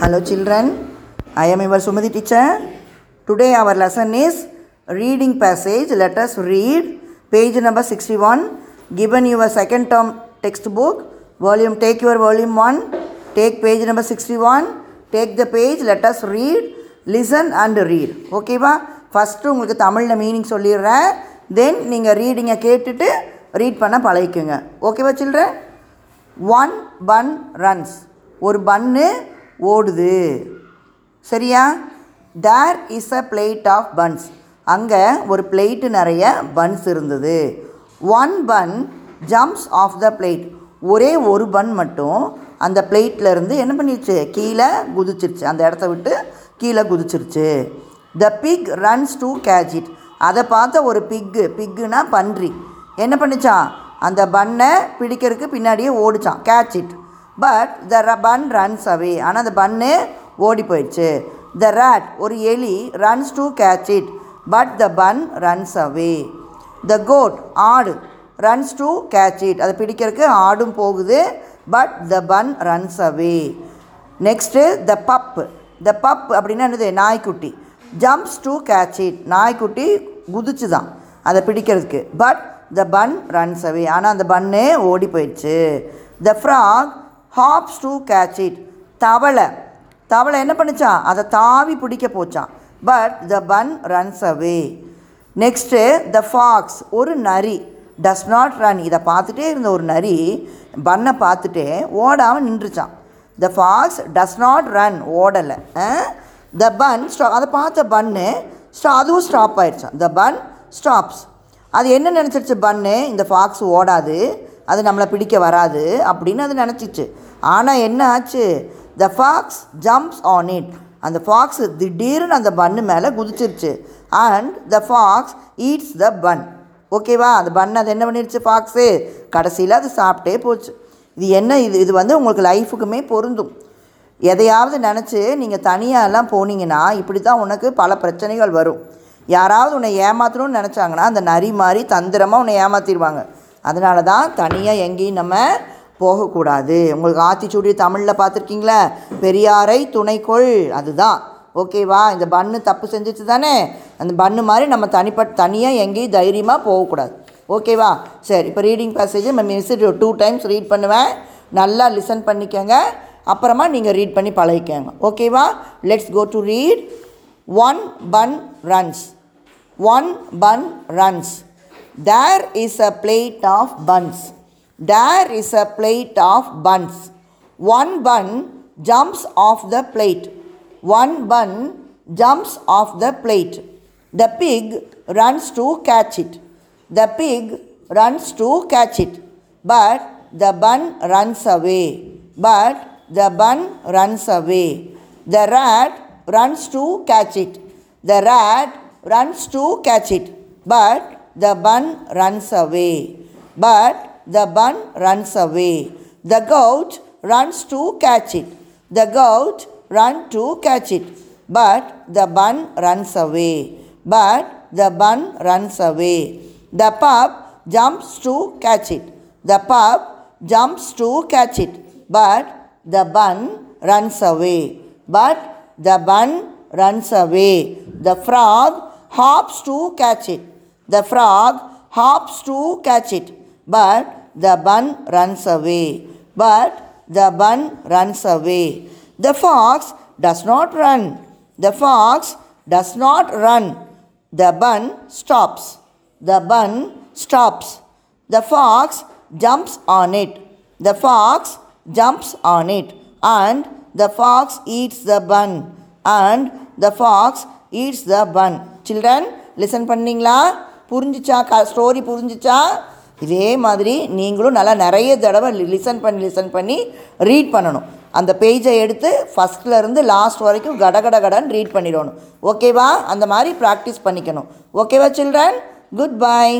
Hello children, I am your Sumati teacher. Today our lesson is reading passage. Let us read page number 61 given your second term textbook. Volume take your volume 1, take page number 61, take the page, let us read, listen and read. ஓகேவா first உங்களுக்கு தமிழில் meaning சொல்லிடுறேன் தென் நீங்கள் ரீடிங்கை கேட்டுட்டு read பண்ண பழகிக்குங்க ஓகேவா children one bun runs ஒரு பன்னு ஓடுது. சரியா? There is a plate of buns அங்கே ஒரு பிளேட்டு நிறைய பன்ஸ் இருந்தது. One bun jumps off the plate ஒரே ஒரு பன் மட்டும் அந்த பிளேட்டில் இருந்து என்ன பண்ணிடுச்சு கீழே குதிச்சிருச்சு. அந்த இடத்த விட்டு கீழே குதிச்சிருச்சு. The pig runs to catch it அதை பார்த்த ஒரு பிக்கு பிக்குனா பன்றி. என்ன பண்ணிச்சான்? அந்த பன்னை பிடிக்கிறதுக்கு பின்னாடியே ஓடிச்சான். Catch it but the bun runs away ஆனால் அந்த பன்னு ஓடி போயிடுச்சு. த ரேட் ஒரு எலி runs to catch it but the bun runs away the goat ஆடு ரன்ஸ் டு கேட்ச் இட் அதை பிடிக்கிறதுக்கு ஆடும் போகுது. But the bun runs away next the pup the pup அப்படின்னா என்னது? நாய்க்குட்டி. ஜம்ப்ஸ் டு கேட்ச் இட் நாய்க்குட்டி குதிச்சு தான் அதை பிடிக்கிறதுக்கு. But the bun runs away ஆனால் அந்த பன்னே ஓடி போயிடுச்சு. The frog hops to catch it தவளை. தவளை என்ன பண்ணிச்சான் அதை தாவி பிடிக்க போச்சான் but the bun runs away next the fox ஒரு நரி டஸ் நாட் ரன் இதை பார்த்துட்டே இருந்த ஒரு நரி பண்ணை பார்த்துட்டே ஓடாமல் நின்றுச்சான் the fox does not run ஓடலை. த பன் ஸ்டா அதை பார்த்த பன்னு ஸ்டா அதுவும் ஸ்டாப் ஆயிடுச்சான் த பன் ஸ்டாப்ஸ் அது என்ன நினச்சிருச்சு பன்னு இந்த ஃபாக்ஸ் ஓடாது. அது நம்மளை பிடிக்க வராது அப்படின்னு அது நினச்சிச்சு. ஆனால் என்ன ஆச்சு? The fox jumps on it அந்த ஃபாக்ஸ் திடீர்னு அந்த பன்னு மேலே குதிச்சிருச்சு. And the fox eats the bun ஓகேவா அந்த பன் அது என்ன பண்ணிடுச்சு ஃபாக்ஸு கடைசியில் அது சாப்பிட்டே போச்சு. இது என்ன? இது இது வந்து உங்களுக்கு லைஃபுக்குமே பொருந்தும். எதையாவது நினச்சி நீங்கள் தனியாகலாம் போனீங்கன்னா இப்படி தான் உனக்கு பல பிரச்சனைகள் வரும். யாராவது உன்னை ஏமாற்றணும்னு நினச்சாங்கன்னா அந்த நரி மாதிரி தந்திரமாக உன்னை ஏமாற்றிடுவாங்க அதனால தான் தனியாக எங்கேயும் நம்ம போகக்கூடாது. உங்களுக்கு ஆத்திச்சூடி தமிழில் பார்த்துருக்கீங்களா பெரியாரை துணைக்கொள் அதுதான். ஓகேவா இந்த பன்னு தப்பு செஞ்சுட்டு தானே? அந்த பன்னு மாதிரி நம்ம தனிப்பட்ட தனியாக எங்கேயும் தைரியமாக போகக்கூடாது. ஓகேவா சரி இப்போ ரீடிங் பேசேஜ் நம்ம மிஸ் டூ டைம்ஸ் ரீட் பண்ணுவேன். நல்லா லிசன் பண்ணிக்கோங்க. அப்புறமா நீங்கள் ரீட் பண்ணி பழகிக்கோங்க. ஓகேவா let's go to read one bun runs one bun runs There is a plate of buns. There is a plate of buns. One bun jumps off the plate. One bun jumps off the plate. The pig runs to catch it. The pig runs to catch it. But the bun runs away. But the bun runs away. The rat runs to catch it. The rat runs to catch it. But the bun runs away. But the bun runs away. The goat runs to catch it. The goat ran to catch it, but the bun runs away. But the bun runs away. The pup jumps to catch it. The pup jumps to catch it, but the bun runs away. But the bun runs away. The frog hops to catch it. The frog hops to catch it, but the bun runs away. But the bun runs away. The fox does not run. The fox does not run. The bun stops. The bun stops. The fox jumps on it. The fox jumps on it, and the fox eats the bun. And the fox eats the bun. Children, listen பண்ணீங்களா புரிஞ்சிச்சா? க story புரிஞ்சிச்சா? இதே மாதிரி நீங்களும் நல்லா நிறைய தடவை லிசன் பண்ணி லிசன் பண்ணி ரீட் பண்ணணும். அந்த பேஜை எடுத்து ஃபஸ்ட்லேருந்து லாஸ்ட் வரைக்கும் கடகட கடன் ரீட் பண்ணிடணும். ஓகேவா அந்த மாதிரி ப்ராக்டிஸ் பண்ணிக்கணும். ஓகேவா சில்ட்ரன் குட் பாய்